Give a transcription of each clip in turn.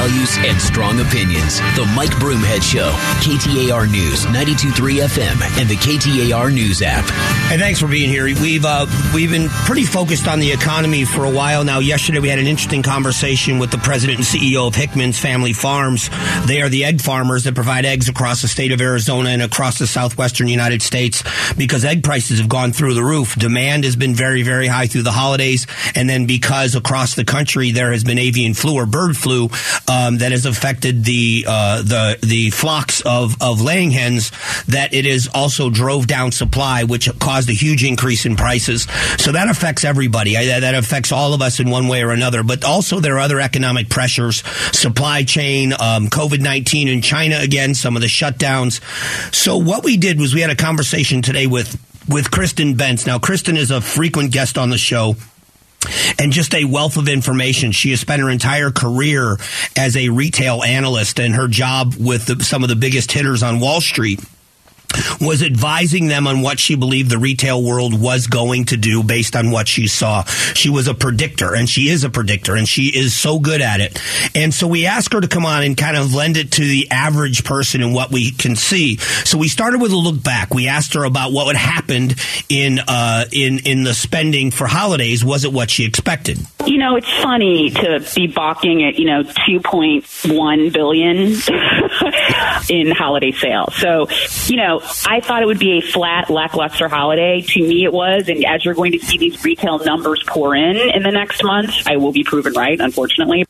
values and strong opinions. The Mike Broomhead Show, KTAR News, 92.3 FM, and the KTAR News app. Hey, thanks for being here. We've uh, we've been pretty focused on the economy for a while now. Yesterday, we had an interesting conversation with the president and CEO of Hickman's Family Farms. They are the egg farmers that provide eggs across the state of Arizona and across the southwestern United States because egg prices have gone through the roof. Demand has been very, very high through the holidays, and then because across the country there has been avian flu or bird flu um, that has affected the uh, the the flocks of of laying hens, that it has also drove down supply, which caused a huge increase in prices. So that affects everybody. I, that affects all of us in one way or another. But also there are other economic pressures, supply chain, um, COVID nineteen in China again, some of the shutdowns. So what we did was we had a conversation today with with Kristen Bentz. Now, Kristen is a frequent guest on the show and just a wealth of information. She has spent her entire career as a retail analyst and her job with the, some of the biggest hitters on Wall Street was advising them on what she believed the retail world was going to do based on what she saw. She was a predictor and she is a predictor and she is so good at it. And so we asked her to come on and kind of lend it to the average person and what we can see. So we started with a look back. We asked her about what would happen in uh, in in the spending for holidays. Was it what she expected? You know, it's funny to be balking at you know 2.1 billion in holiday sales. So, you know, I thought it would be a flat, lackluster holiday. To me, it was. And as you're going to see these retail numbers pour in in the next month, I will be proven right, unfortunately.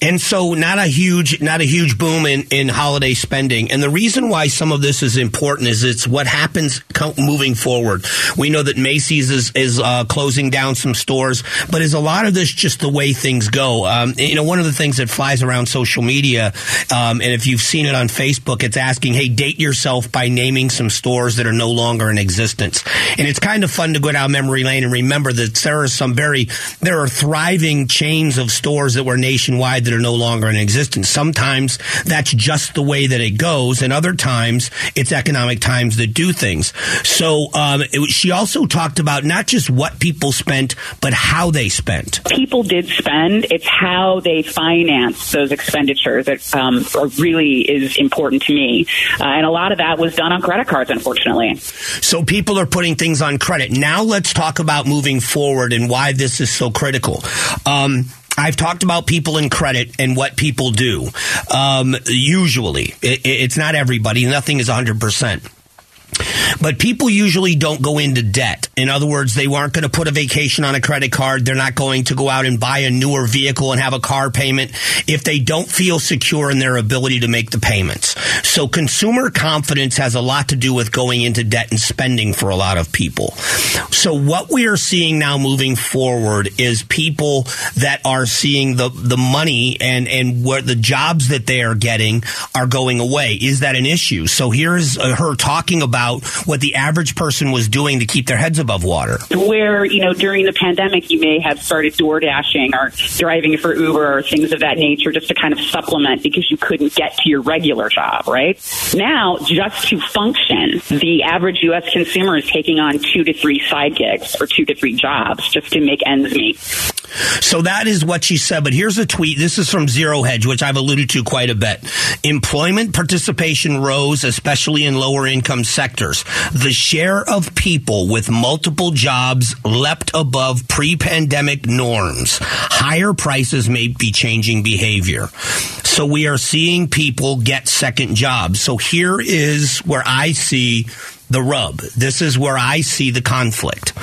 And so not a huge not a huge boom in, in holiday spending. And the reason why some of this is important is it's what happens moving forward. We know that Macy's is, is uh, closing down some stores, but is a lot of this just the way things go? Um, you know, one of the things that flies around social media, um, and if you've seen it on Facebook, it's asking, hey, date yourself by naming some stores that are no longer in existence. And it's kind of fun to go down memory lane and remember that there are some very, there are thriving chains of stores that were nationwide that are no longer in existence. Sometimes that's just the way that it goes, and other times it's economic times that do things. So um, it, she also talked about not just what people spent, but how they spent. People did spend. It's how they finance those expenditures that um, really is important to me, uh, and a lot of that was done on credit cards, unfortunately. So people are putting things on credit. Now let's talk about moving forward and why this is so critical. Um, I've talked about people in credit and what people do. Um, usually, it, it's not everybody. Nothing is 100%. But people usually don't go into debt. In other words, they aren't going to put a vacation on a credit card. They're not going to go out and buy a newer vehicle and have a car payment if they don't feel secure in their ability to make the payments. So consumer confidence has a lot to do with going into debt and spending for a lot of people. So what we are seeing now moving forward is people that are seeing the, the money and, and where the jobs that they are getting are going away. Is that an issue? So here's uh, her talking about about what the average person was doing to keep their heads above water. Where, you know, during the pandemic, you may have started door dashing or driving for Uber or things of that nature just to kind of supplement because you couldn't get to your regular job, right? Now, just to function, the average U.S. consumer is taking on two to three side gigs or two to three jobs just to make ends meet. So that is what she said. But here's a tweet. This is from Zero Hedge, which I've alluded to quite a bit. Employment participation rose, especially in lower income sectors. The share of people with multiple jobs leapt above pre pandemic norms. Higher prices may be changing behavior. So we are seeing people get second jobs. So here is where I see the rub. This is where I see the conflict.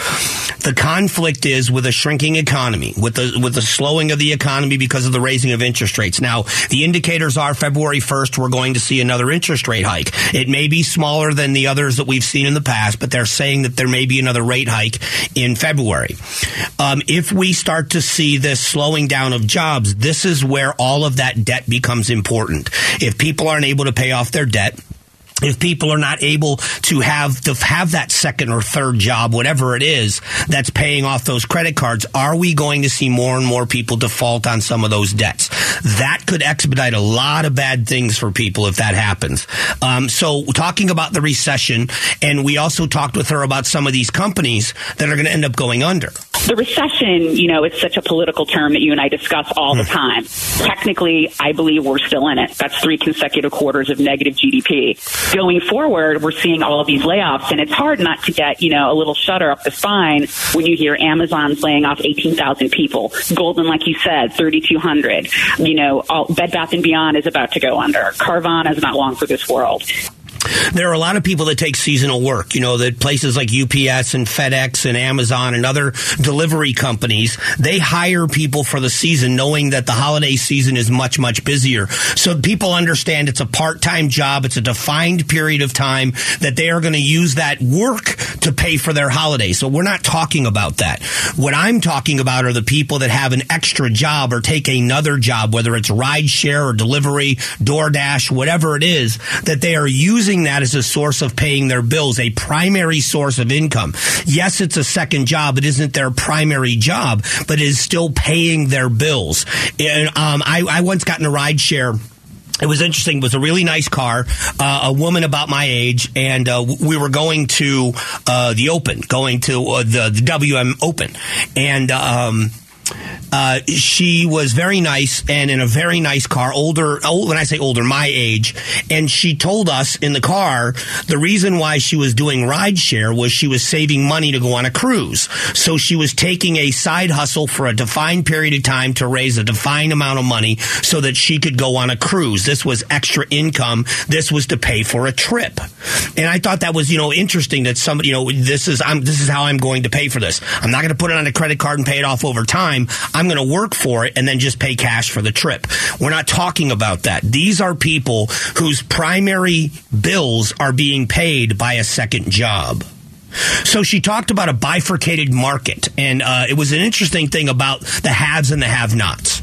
The conflict is with a shrinking economy, with the with the slowing of the economy because of the raising of interest rates. Now, the indicators are February 1st we're going to see another interest rate hike. It may be smaller than the others that we've seen in the past, but they're saying that there may be another rate hike in February. Um, if we start to see this slowing down of jobs, this is where all of that debt becomes important. If people aren't able to pay off their debt, if people are not able to have to have that second or third job, whatever it is, that's paying off those credit cards, are we going to see more and more people default on some of those debts? That could expedite a lot of bad things for people if that happens. Um, so, talking about the recession, and we also talked with her about some of these companies that are going to end up going under. The recession, you know, it's such a political term that you and I discuss all the hmm. time. Technically, I believe we're still in it. That's three consecutive quarters of negative GDP. Going forward, we're seeing all of these layoffs, and it's hard not to get, you know, a little shudder up the spine when you hear Amazon's laying off 18,000 people. Goldman, like you said, 3,200. You know, all, Bed Bath and Beyond is about to go under. Carvana is not long for this world there are a lot of people that take seasonal work. You know, that places like UPS and FedEx and Amazon and other delivery companies, they hire people for the season knowing that the holiday season is much, much busier. So people understand it's a part-time job. It's a defined period of time that they are going to use that work to pay for their holiday. So we're not talking about that. What I'm talking about are the people that have an extra job or take another job, whether it's ride share or delivery, DoorDash, whatever it is, that they are using using that as a source of paying their bills, a primary source of income. Yes, it's a second job. It isn't their primary job, but it is still paying their bills. And um, I, I once got in a ride share it was interesting. It was a really nice car, uh, a woman about my age, and uh, we were going to uh, the Open, going to uh, the, the WM Open, and. Um, uh, she was very nice and in a very nice car, older, old, when I say older, my age. And she told us in the car the reason why she was doing rideshare was she was saving money to go on a cruise. So she was taking a side hustle for a defined period of time to raise a defined amount of money so that she could go on a cruise. This was extra income. This was to pay for a trip. And I thought that was, you know, interesting that somebody, you know, this is, I'm, this is how I'm going to pay for this. I'm not going to put it on a credit card and pay it off over time. I'm going to work for it and then just pay cash for the trip. We're not talking about that. These are people whose primary bills are being paid by a second job. So she talked about a bifurcated market, and uh, it was an interesting thing about the haves and the have nots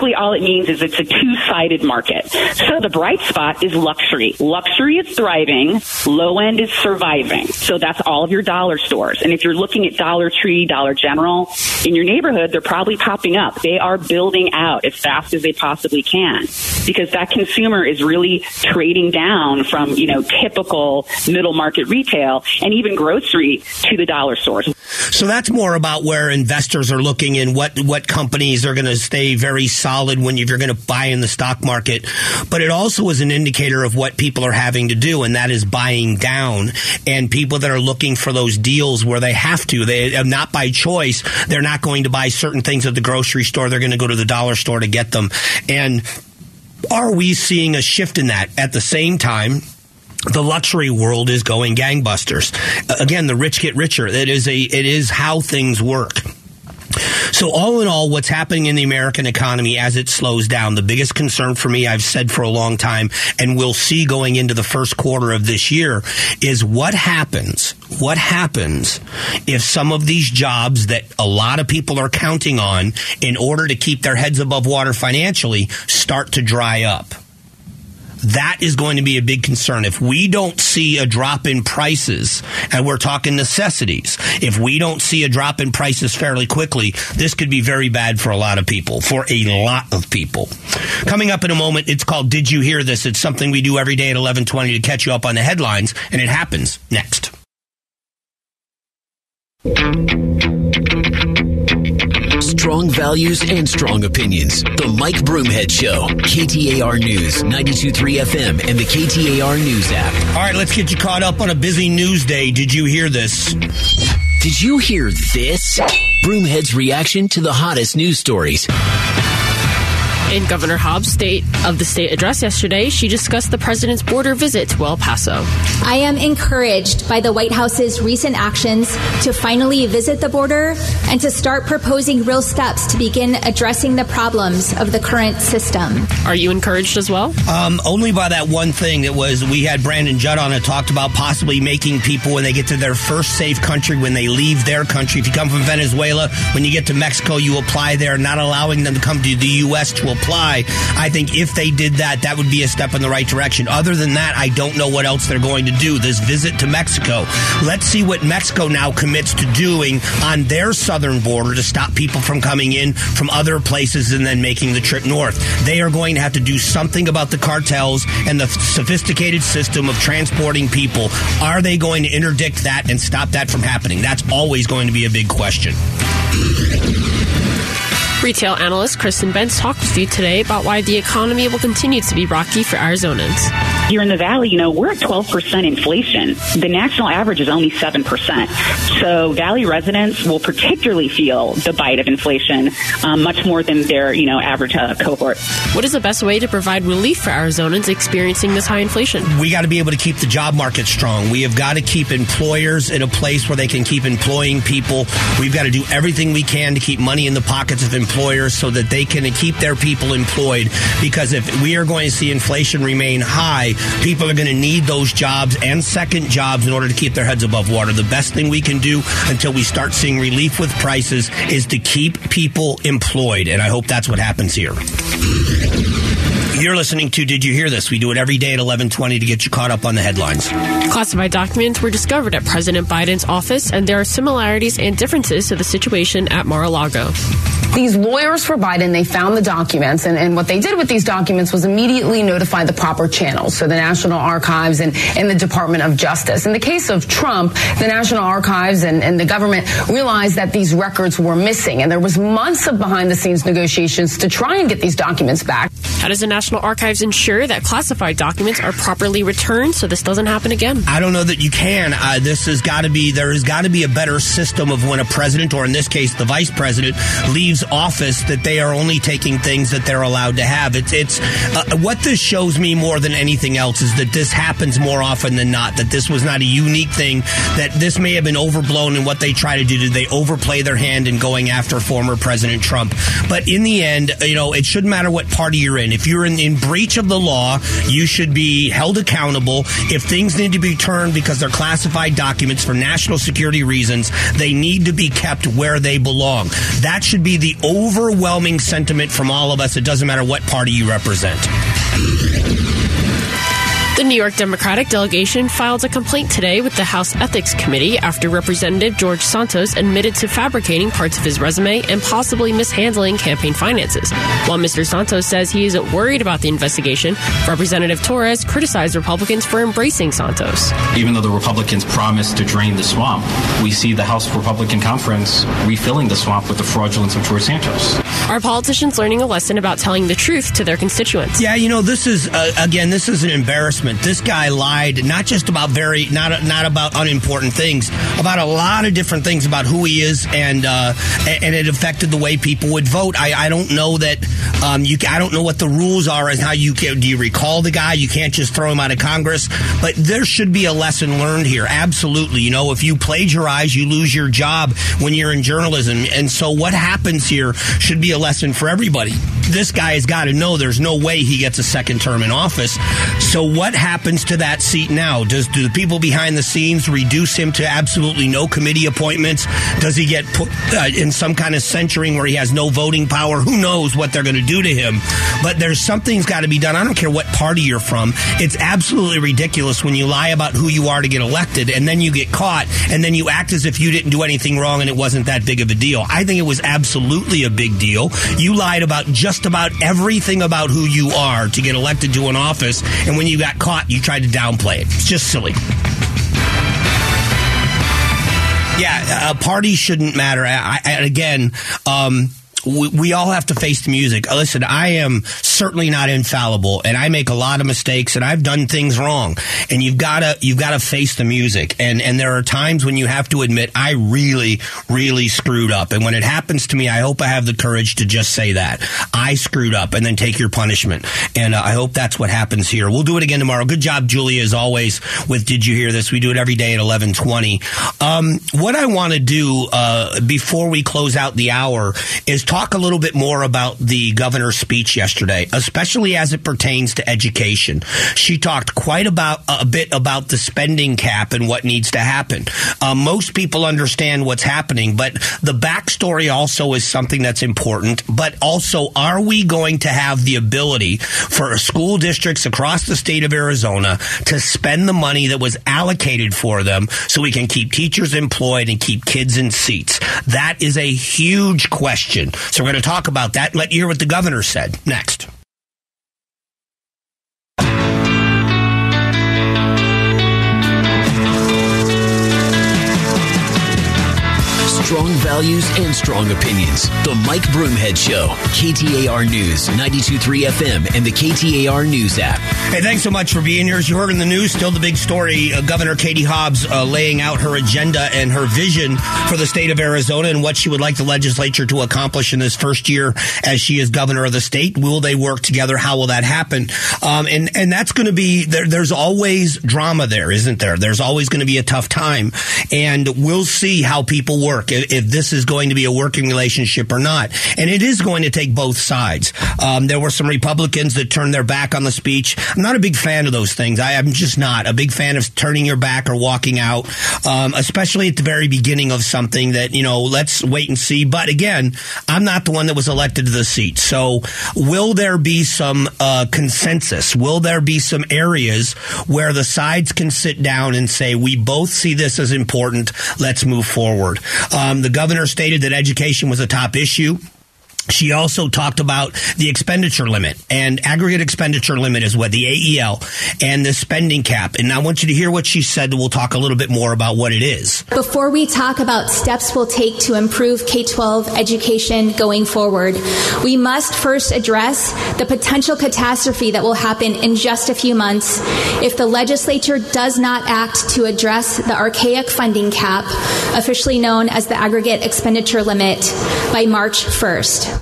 basically all it means is it's a two-sided market. So the bright spot is luxury. Luxury is thriving, low end is surviving. So that's all of your dollar stores. And if you're looking at Dollar Tree, Dollar General, in your neighborhood, they're probably popping up. They are building out as fast as they possibly can because that consumer is really trading down from, you know, typical middle market retail and even grocery to the dollar stores. So that's more about where investors are looking and what, what companies are going to stay very solid when you're going to buy in the stock market. But it also is an indicator of what people are having to do, and that is buying down. And people that are looking for those deals where they have to, they uh, not by choice. They're not going to buy certain things at the grocery store. They're going to go to the dollar store to get them. And are we seeing a shift in that at the same time? the luxury world is going gangbusters. Again, the rich get richer. It is a it is how things work. So, all in all, what's happening in the American economy as it slows down, the biggest concern for me, I've said for a long time, and we'll see going into the first quarter of this year, is what happens, what happens if some of these jobs that a lot of people are counting on in order to keep their heads above water financially start to dry up? That is going to be a big concern. If we don't see a drop in prices, and we're talking necessities, if we don't see a drop in prices fairly quickly, this could be very bad for a lot of people, for a lot of people. Coming up in a moment, it's called Did You Hear This? It's something we do every day at 1120 to catch you up on the headlines, and it happens next. Strong values and strong opinions. The Mike Broomhead Show. KTAR News, 923 FM, and the KTAR News app. All right, let's get you caught up on a busy news day. Did you hear this? Did you hear this? Broomhead's reaction to the hottest news stories. In Governor Hobbs' State of the State address yesterday, she discussed the president's border visit to El Paso. I am encouraged by the White House's recent actions to finally visit the border and to start proposing real steps to begin addressing the problems of the current system. Are you encouraged as well? Um, only by that one thing that was we had Brandon Judd on and talked about possibly making people when they get to their first safe country when they leave their country. If you come from Venezuela, when you get to Mexico, you apply there, not allowing them to come to the U.S. to apply I think if they did that, that would be a step in the right direction. Other than that, I don't know what else they're going to do. This visit to Mexico. Let's see what Mexico now commits to doing on their southern border to stop people from coming in from other places and then making the trip north. They are going to have to do something about the cartels and the sophisticated system of transporting people. Are they going to interdict that and stop that from happening? That's always going to be a big question. Retail analyst Kristen Benz talked with you today about why the economy will continue to be rocky for Arizonans. Here in the Valley, you know, we're at 12% inflation. The national average is only 7%. So Valley residents will particularly feel the bite of inflation um, much more than their, you know, average uh, cohort. What is the best way to provide relief for Arizonans experiencing this high inflation? We got to be able to keep the job market strong. We have got to keep employers in a place where they can keep employing people. We've got to do everything we can to keep money in the pockets of employers so that they can keep their people employed. Because if we are going to see inflation remain high, people are going to need those jobs and second jobs in order to keep their heads above water. The best thing we can do until we start seeing relief with prices is to keep people employed. And I hope that's what happens here. You're listening to Did You Hear This? We do it every day at 1120 to get you caught up on the headlines. Classified documents were discovered at President Biden's office, and there are similarities and differences to the situation at Mar-a-Lago. These lawyers for Biden, they found the documents, and, and what they did with these documents was immediately notify the proper channels, so the National Archives and, and the Department of Justice. In the case of Trump, the National Archives and, and the government realized that these records were missing, and there was months of behind-the-scenes negotiations to try and get these documents back. How does the National Archives ensure that classified documents are properly returned so this doesn't happen again? I don't know that you can. Uh, this has got to be, there has got to be a better system of when a president, or in this case, the vice president, leaves office that they are only taking things that they're allowed to have. It's, it's, uh, what this shows me more than anything else is that this happens more often than not, that this was not a unique thing, that this may have been overblown in what they try to do. Did they overplay their hand in going after former President Trump? But in the end, you know, it shouldn't matter what party you're in. If you're in, in breach of the law, you should be held accountable. If things need to be turned because they're classified documents for national security reasons, they need to be kept where they belong. That should be the overwhelming sentiment from all of us. It doesn't matter what party you represent. The New York Democratic delegation filed a complaint today with the House Ethics Committee after Representative George Santos admitted to fabricating parts of his resume and possibly mishandling campaign finances. While Mr. Santos says he isn't worried about the investigation, Representative Torres criticized Republicans for embracing Santos. Even though the Republicans promised to drain the swamp, we see the House Republican Conference refilling the swamp with the fraudulence of George Santos. Are politicians learning a lesson about telling the truth to their constituents? Yeah, you know, this is uh, again, this is an embarrassment. This guy lied not just about very not not about unimportant things, about a lot of different things about who he is, and uh, and it affected the way people would vote. I, I don't know that um, you. I don't know what the rules are as how you can. Do you recall the guy? You can't just throw him out of Congress. But there should be a lesson learned here. Absolutely. You know, if you plagiarize, you lose your job when you're in journalism. And so what happens here should be a lesson for everybody. This guy has got to know there's no way he gets a second term in office. So what happens to that seat now? Does do the people behind the scenes reduce him to absolutely no committee appointments? Does he get put uh, in some kind of censuring where he has no voting power? Who knows what they're going to do to him? But there's something's got to be done. I don't care what party you're from. It's absolutely ridiculous when you lie about who you are to get elected and then you get caught and then you act as if you didn't do anything wrong and it wasn't that big of a deal. I think it was absolutely a big deal. You lied about just about everything about who you are to get elected to an office and when you got caught you tried to downplay it. It's just silly. Yeah, a party shouldn't matter. I, I, again, um, we, all have to face the music. Listen, I am certainly not infallible, and I make a lot of mistakes, and I've done things wrong. And you've got to you've got to face the music. And and there are times when you have to admit I really really screwed up. And when it happens to me, I hope I have the courage to just say that I screwed up, and then take your punishment. And uh, I hope that's what happens here. We'll do it again tomorrow. Good job, Julia, as always. With Did you hear this? We do it every day at eleven twenty. Um, what I want to do uh, before we close out the hour is talk a little bit more about the governor's speech yesterday, especially as it pertains to education. She talked quite about a bit about the spending cap and what needs to happen. Uh, most people understand what's happening, but the backstory also is something that's important. But also, are we going to have the ability for school districts across the state of Arizona to spend the money that was allocated for them so we can keep teachers employed and keep kids in seats? That is a huge question. So we're going to talk about that. Let you hear what the governor said next. Strong values and strong opinions. The Mike Broomhead Show. KTAR News, 92.3 FM, and the KTAR News app. Hey, thanks so much for being here. As you heard in the news, still the big story uh, Governor Katie Hobbs uh, laying out her agenda and her vision for the state of Arizona and what she would like the legislature to accomplish in this first year as she is governor of the state. Will they work together? How will that happen? Um, and, and that's going to be, there, there's always drama there, isn't there? There's always going to be a tough time. And we'll see how people work if, this is going to be a working relationship or not. And it is going to take both sides. Um, there were some Republicans that turned their back on the speech. I'm not a big fan of those things. I, am just not a big fan of turning your back or walking out, um, especially at the very beginning of something that, you know, let's wait and see. But again, I'm not the one that was elected to the seat. So will there be some uh, consensus? Will there be some areas where the sides can sit down and say, we both see this as important. Let's move forward. Um, Um, the governor stated that education was a top issue. She also talked about the expenditure limit and aggregate expenditure limit is what the AEL and the spending cap. And I want you to hear what she said. We'll talk a little bit more about what it is. Before we talk about steps we'll take to improve K 12 education going forward, we must first address the potential catastrophe that will happen in just a few months if the legislature does not act to address the archaic funding cap, officially known as the aggregate expenditure limit, by March 1st.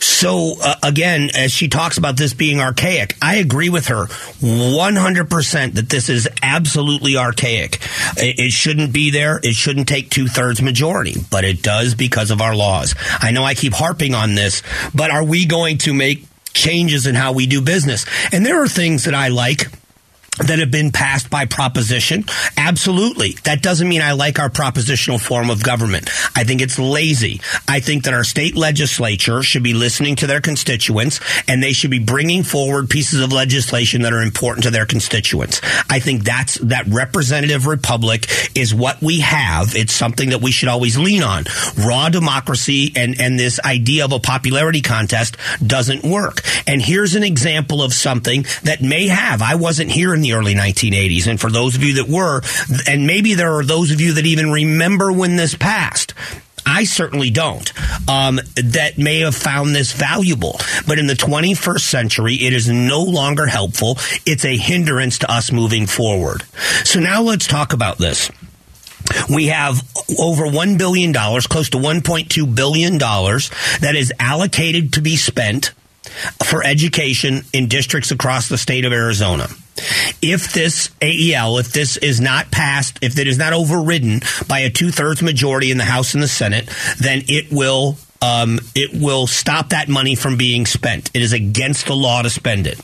So uh, again, as she talks about this being archaic, I agree with her 100% that this is absolutely archaic. It, it shouldn't be there. It shouldn't take two thirds majority, but it does because of our laws. I know I keep harping on this, but are we going to make changes in how we do business? And there are things that I like that have been passed by proposition? Absolutely. That doesn't mean I like our propositional form of government. I think it's lazy. I think that our state legislature should be listening to their constituents and they should be bringing forward pieces of legislation that are important to their constituents. I think that's that representative republic is what we have. It's something that we should always lean on. Raw democracy and and this idea of a popularity contest doesn't work. And here's an example of something that may have. I wasn't here in the the early 1980s. And for those of you that were, and maybe there are those of you that even remember when this passed, I certainly don't, um, that may have found this valuable. But in the 21st century, it is no longer helpful. It's a hindrance to us moving forward. So now let's talk about this. We have over $1 billion, close to $1.2 billion that is allocated to be spent for education in districts across the state of Arizona. If this AEL, if this is not passed, if it is not overridden by a two thirds majority in the House and the Senate, then it will um, it will stop that money from being spent. It is against the law to spend it.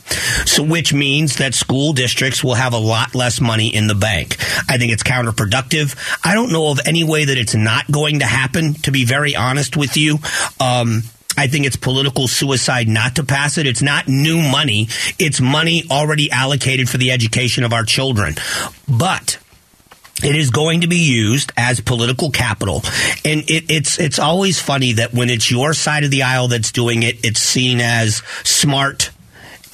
So, which means that school districts will have a lot less money in the bank. I think it's counterproductive. I don't know of any way that it's not going to happen, to be very honest with you. Um, I think it's political suicide not to pass it. It's not new money. It's money already allocated for the education of our children. But it is going to be used as political capital, and it, it's it's always funny that when it's your side of the aisle that's doing it, it's seen as smart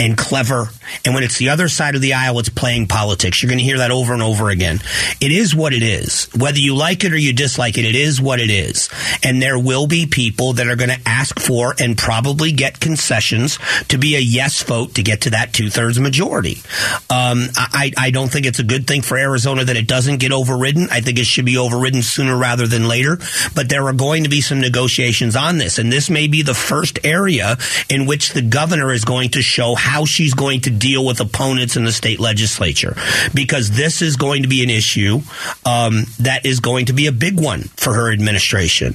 and clever. And when it's the other side of the aisle, it's playing politics. You're going to hear that over and over again. It is what it is. Whether you like it or you dislike it, it is what it is. And there will be people that are going to ask for and probably get concessions to be a yes vote to get to that two thirds majority. Um, I, I don't think it's a good thing for Arizona that it doesn't get overridden. I think it should be overridden sooner rather than later. But there are going to be some negotiations on this. And this may be the first area in which the governor is going to show how how she's going to deal with opponents in the state legislature because this is going to be an issue um, that is going to be a big one for her administration.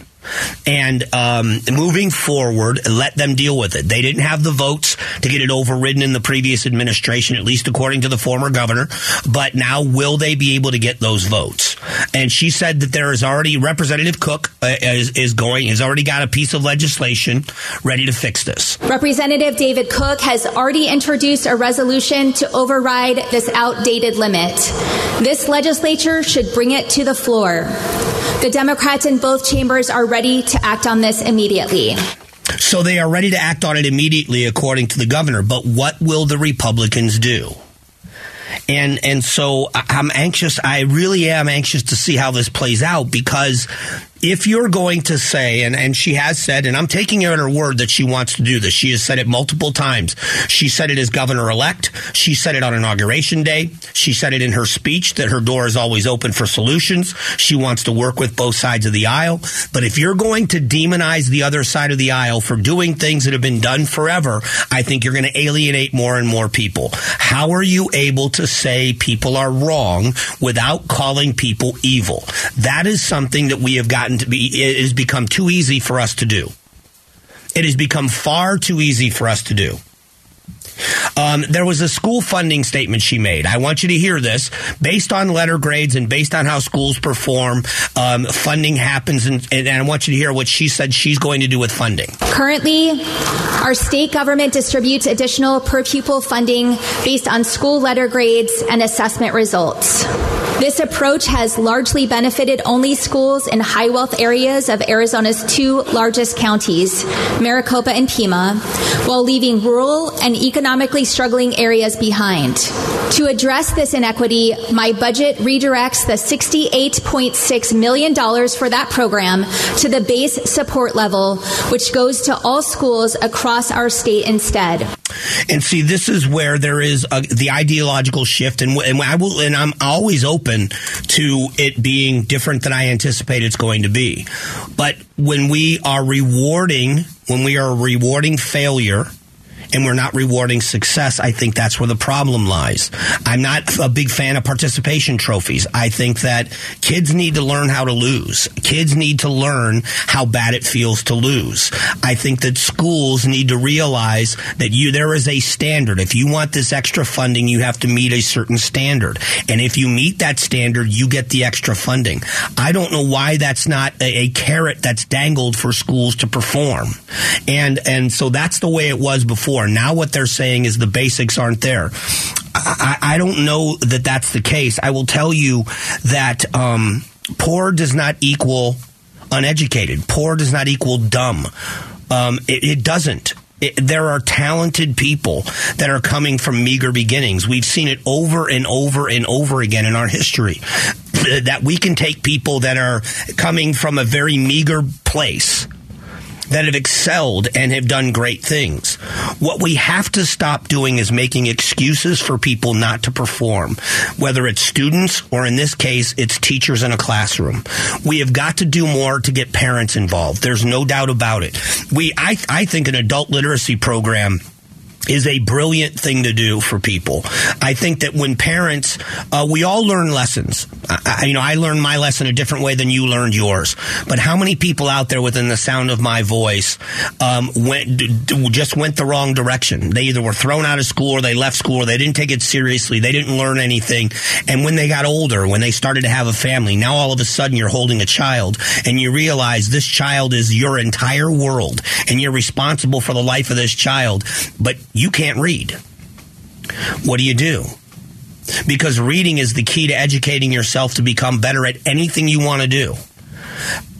And um, moving forward, let them deal with it. They didn't have the votes to get it overridden in the previous administration, at least according to the former governor. But now, will they be able to get those votes? And she said that there is already Representative Cook uh, is, is going has already got a piece of legislation ready to fix this. Representative David Cook has already introduced a resolution to override this outdated limit. This legislature should bring it to the floor. The Democrats in both chambers are ready to act on this immediately. So they are ready to act on it immediately, according to the governor. But what will the Republicans do? And and so I'm anxious. I really am anxious to see how this plays out because if you're going to say, and, and she has said, and I'm taking her at her word that she wants to do this. She has said it multiple times. She said it as governor elect. She said it on inauguration day. She said it in her speech that her door is always open for solutions. She wants to work with both sides of the aisle. But if you're going to demonize the other side of the aisle for doing things that have been done forever, I think you're going to alienate more and more people. How are you able to say people are wrong without calling people evil? That is something that we have gotten to be, it has become too easy for us to do. It has become far too easy for us to do. Um, there was a school funding statement she made. I want you to hear this. Based on letter grades and based on how schools perform, um, funding happens, and, and, I want you to hear what she said she's going to do with funding. Currently, our state government distributes additional per pupil funding based on school letter grades and assessment results. This approach has largely benefited only schools in high wealth areas of Arizona's two largest counties, Maricopa and Pima, while leaving rural and economically struggling areas behind. To address this inequity, my budget redirects the $68.6 million for that program to the base support level, which goes to all schools across our state instead. And see, this is where there is a, the ideological shift, and, and I will, and I'm always open to it being different than I anticipate it's going to be. But when we are rewarding, when we are rewarding failure, and we're not rewarding success, I think that's where the problem lies. I'm not a big fan of participation trophies. I think that kids need to learn how to lose. Kids need to learn how bad it feels to lose. I think that schools need to realize that you there is a standard. If you want this extra funding, you have to meet a certain standard. And if you meet that standard, you get the extra funding. I don't know why that's not a, a carrot that's dangled for schools to perform. And and so that's the way it was before before. Now what they're saying is the basics aren't there. I, I don't know that that's the case. I will tell you that um, poor does not equal uneducated. Poor does not equal dumb. Um, it, it doesn't. It, there are talented people that are coming from meager beginnings. We've seen it over and over and over again in our history. That we can take people that are coming from a very meager place that have excelled and have done great things. What we have to stop doing is making excuses for people not to perform, whether it's students or in this case, it's teachers in a classroom. We have got to do more to get parents involved. There's no doubt about it. We, I, I think an adult literacy program is a brilliant thing to do for people. I think that when parents, uh, we all learn lessons. I, you know, I learned my lesson a different way than you learned yours. But how many people out there within the sound of my voice um, went just went the wrong direction? They either were thrown out of school or they left school or they didn't take it seriously. They didn't learn anything. And when they got older, when they started to have a family, now all of a sudden you're holding a child and you realize this child is your entire world and you're responsible for the life of this child. But you can't read. What do you do? Because reading is the key to educating yourself to become better at anything you want to do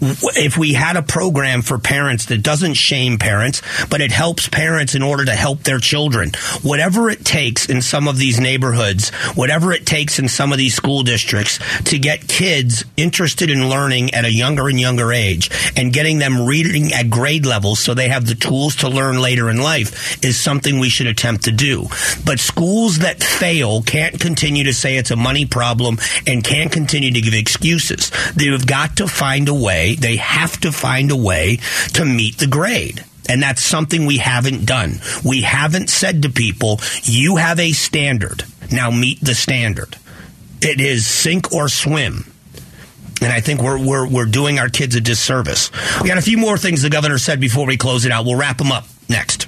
if we had a program for parents that doesn't shame parents, but it helps parents in order to help their children, whatever it takes in some of these neighborhoods, whatever it takes in some of these school districts to get kids interested in learning at a younger and younger age and getting them reading at grade levels so they have the tools to learn later in life is something we should attempt to do. But schools that fail can't continue to say it's a money problem and can't continue to give excuses. They've got to find a way they have to find a way to meet the grade. And that's something we haven't done. We haven't said to people, you have a standard. Now meet the standard. It is sink or swim. And I think we're, we're, we're doing our kids a disservice. We got a few more things the governor said before we close it out. We'll wrap them up next.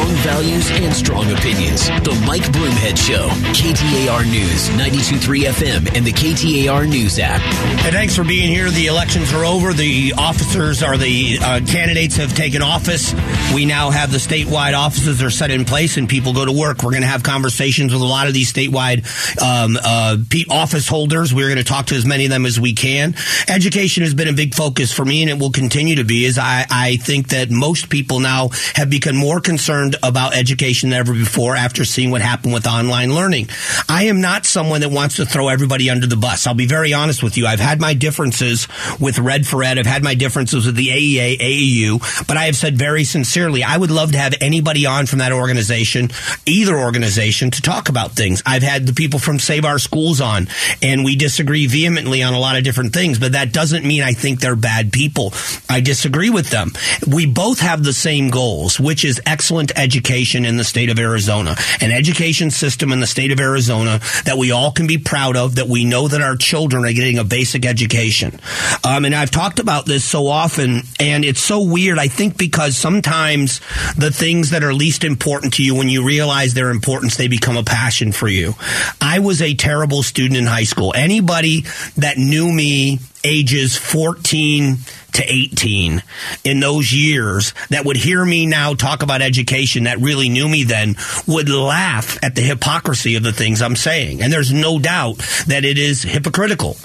Strong values and strong opinions. The Mike Broomhead Show. KTAR News, 92.3 FM, and the KTAR News app. And thanks for being here. The elections are over. The officers are the uh, candidates have taken office. We now have the statewide offices are set in place and people go to work. We're going to have conversations with a lot of these statewide um, uh, office holders. We're going to talk to as many of them as we can. Education has been a big focus for me and it will continue to be as I, I think that most people now have become more concerned concerned about education than ever before after seeing what happened with online learning. I am not someone that wants to throw everybody under the bus. I'll be very honest with you. I've had my differences with Red for Ed. I've had my differences with the AEA, AAU, but I have said very sincerely, I would love to have anybody on from that organization, either organization, to talk about things. I've had the people from Save Our Schools on, and we disagree vehemently on a lot of different things, but that doesn't mean I think they're bad people. I disagree with them. We both have the same goals, which is excellent education in the state of Arizona, an education system in the state of Arizona that we all can be proud of, that we know that our children are getting a basic education. Um, and I've talked about this so often, and it's so weird. I think because sometimes the things that are least important to you, when you realize their importance, they become a passion for you. I was a terrible student in high school. Anybody that knew me ages 14 to 18 in those years that would hear me now talk about education that really knew me then would laugh at the hypocrisy of the things I'm saying. And there's no doubt that it is hypocritical.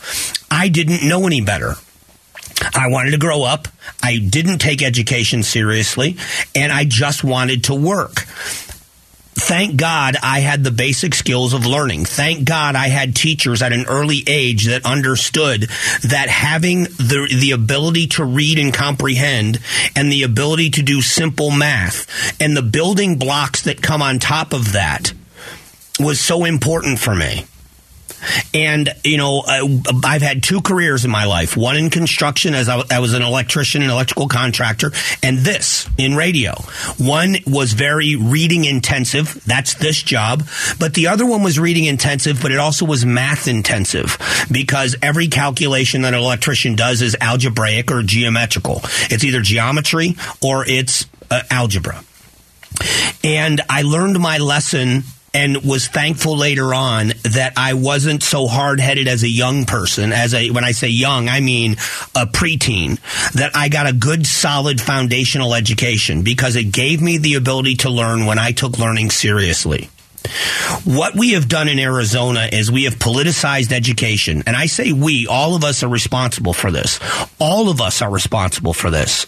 I didn't know any better. I wanted to grow up. I didn't take education seriously and I just wanted to work thank God I had the basic skills of learning. Thank God I had teachers at an early age that understood that having the, the ability to read and comprehend and the ability to do simple math and the building blocks that come on top of that was so important for me. And, you know, I've had two careers in my life one in construction, as I was an electrician and electrical contractor, and this in radio. One was very reading intensive. That's this job. But the other one was reading intensive, but it also was math intensive because every calculation that an electrician does is algebraic or geometrical. It's either geometry or it's uh, algebra. And I learned my lesson and was thankful later on that I wasn't so hard headed as a young person. As a, when I say young, I mean a preteen, that I got a good, solid foundational education because it gave me the ability to learn when I took learning seriously. What we have done in Arizona is we have politicized education. And I say we, all of us are responsible for this. All of us are responsible for this.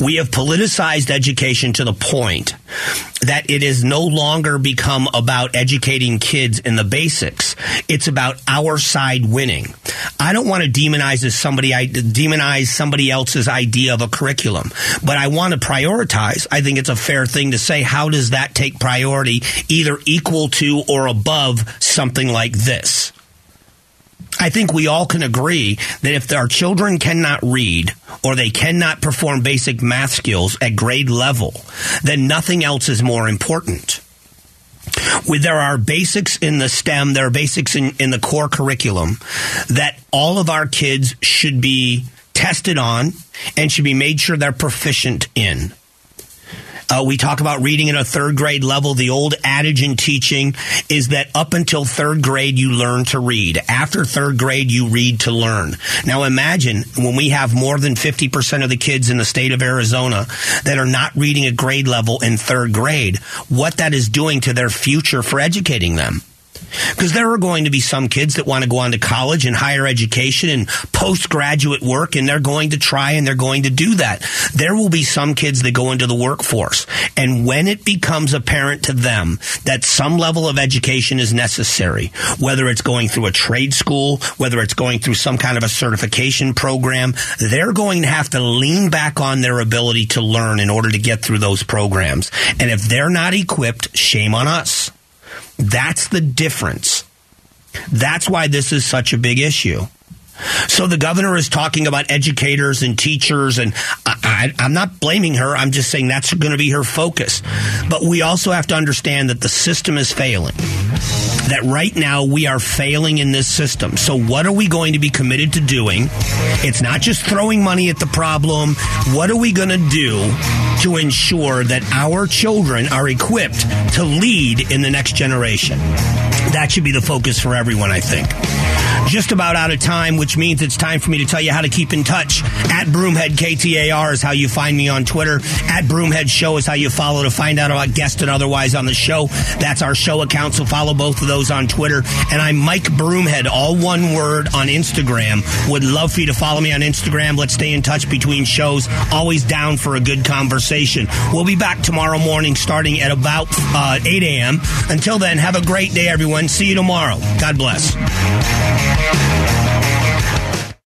We have politicized education to the point that it has no longer become about educating kids in the basics. It's about our side winning. I don't want to demonize somebody, I demonize somebody else's idea of a curriculum, but I want to prioritize. I think it's a fair thing to say, how does that take priority either equal to or above something like this? I think we all can agree that if our children cannot read or they cannot perform basic math skills at grade level, then nothing else is more important. There are basics in the STEM, there are basics in, in the core curriculum that all of our kids should be tested on and should be made sure they're proficient in. Uh, we talk about reading at a third grade level. The old adage in teaching is that up until third grade, you learn to read. After third grade, you read to learn. Now imagine when we have more than 50% of the kids in the state of Arizona that are not reading at grade level in third grade, what that is doing to their future for educating them. Because there are going to be some kids that want to go on to college and higher education and postgraduate work, and they're going to try and they're going to do that. There will be some kids that go into the workforce. And when it becomes apparent to them that some level of education is necessary, whether it's going through a trade school, whether it's going through some kind of a certification program, they're going to have to lean back on their ability to learn in order to get through those programs. And if they're not equipped, shame on us. That's the difference. That's why this is such a big issue. So the governor is talking about educators and teachers, and uh, I, I'm not blaming her. I'm just saying that's going to be her focus. But we also have to understand that the system is failing. That right now we are failing in this system. So what are we going to be committed to doing? It's not just throwing money at the problem. What are we going to do to ensure that our children are equipped to lead in the next generation? That should be the focus for everyone, I think just about out of time, which means it's time for me to tell you how to keep in touch. At Broomhead KTAR is how you find me on Twitter. At Broomhead Show is how you follow to find out about guests and otherwise on the show. That's our show account, so follow both of those on Twitter. And I'm Mike Broomhead, all one word on Instagram. Would love for you to follow me on Instagram. Let's stay in touch between shows. Always down for a good conversation. We'll be back tomorrow morning starting at about uh, 8 a.m. Until then, have a great day, everyone. See you tomorrow. God bless. Thank